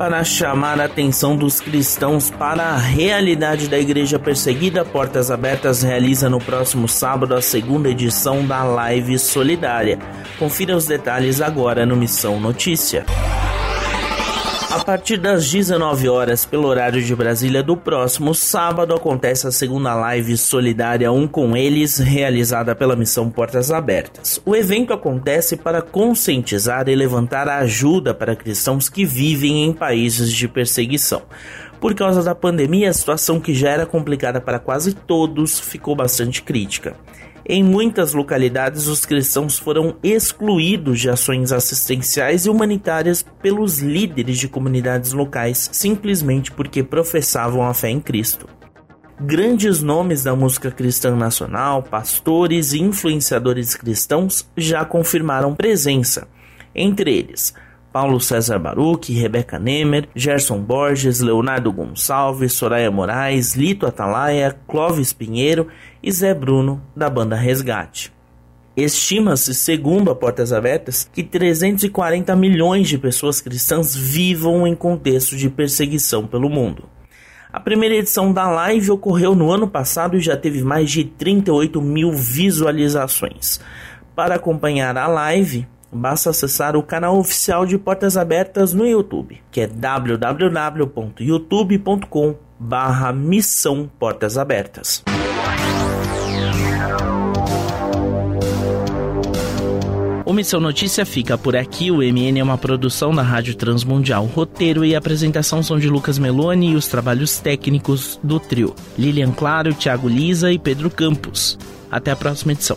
para chamar a atenção dos cristãos para a realidade da igreja perseguida, Portas Abertas realiza no próximo sábado a segunda edição da Live Solidária. Confira os detalhes agora no Missão Notícia. A partir das 19 horas, pelo horário de Brasília do próximo sábado, acontece a segunda live solidária Um com Eles, realizada pela Missão Portas Abertas. O evento acontece para conscientizar e levantar a ajuda para cristãos que vivem em países de perseguição. Por causa da pandemia, a situação que já era complicada para quase todos ficou bastante crítica. Em muitas localidades, os cristãos foram excluídos de ações assistenciais e humanitárias pelos líderes de comunidades locais, simplesmente porque professavam a fé em Cristo. Grandes nomes da música cristã nacional, pastores e influenciadores cristãos já confirmaram presença, entre eles Paulo César Baruch, Rebeca Nemer, Gerson Borges, Leonardo Gonçalves, Soraya Moraes, Lito Atalaia, Clóvis Pinheiro e Zé Bruno, da banda Resgate. Estima-se, segundo a Portas Abertas, que 340 milhões de pessoas cristãs vivam em contexto de perseguição pelo mundo. A primeira edição da live ocorreu no ano passado e já teve mais de 38 mil visualizações. Para acompanhar a live, basta acessar o canal oficial de Portas Abertas no YouTube, que é www.youtube.com barra Missão Portas Abertas. O Missão Notícia fica por aqui. O MN é uma produção da Rádio Transmundial. Roteiro e apresentação são de Lucas Meloni e os trabalhos técnicos do trio. Lilian Claro, Thiago Lisa e Pedro Campos. Até a próxima edição.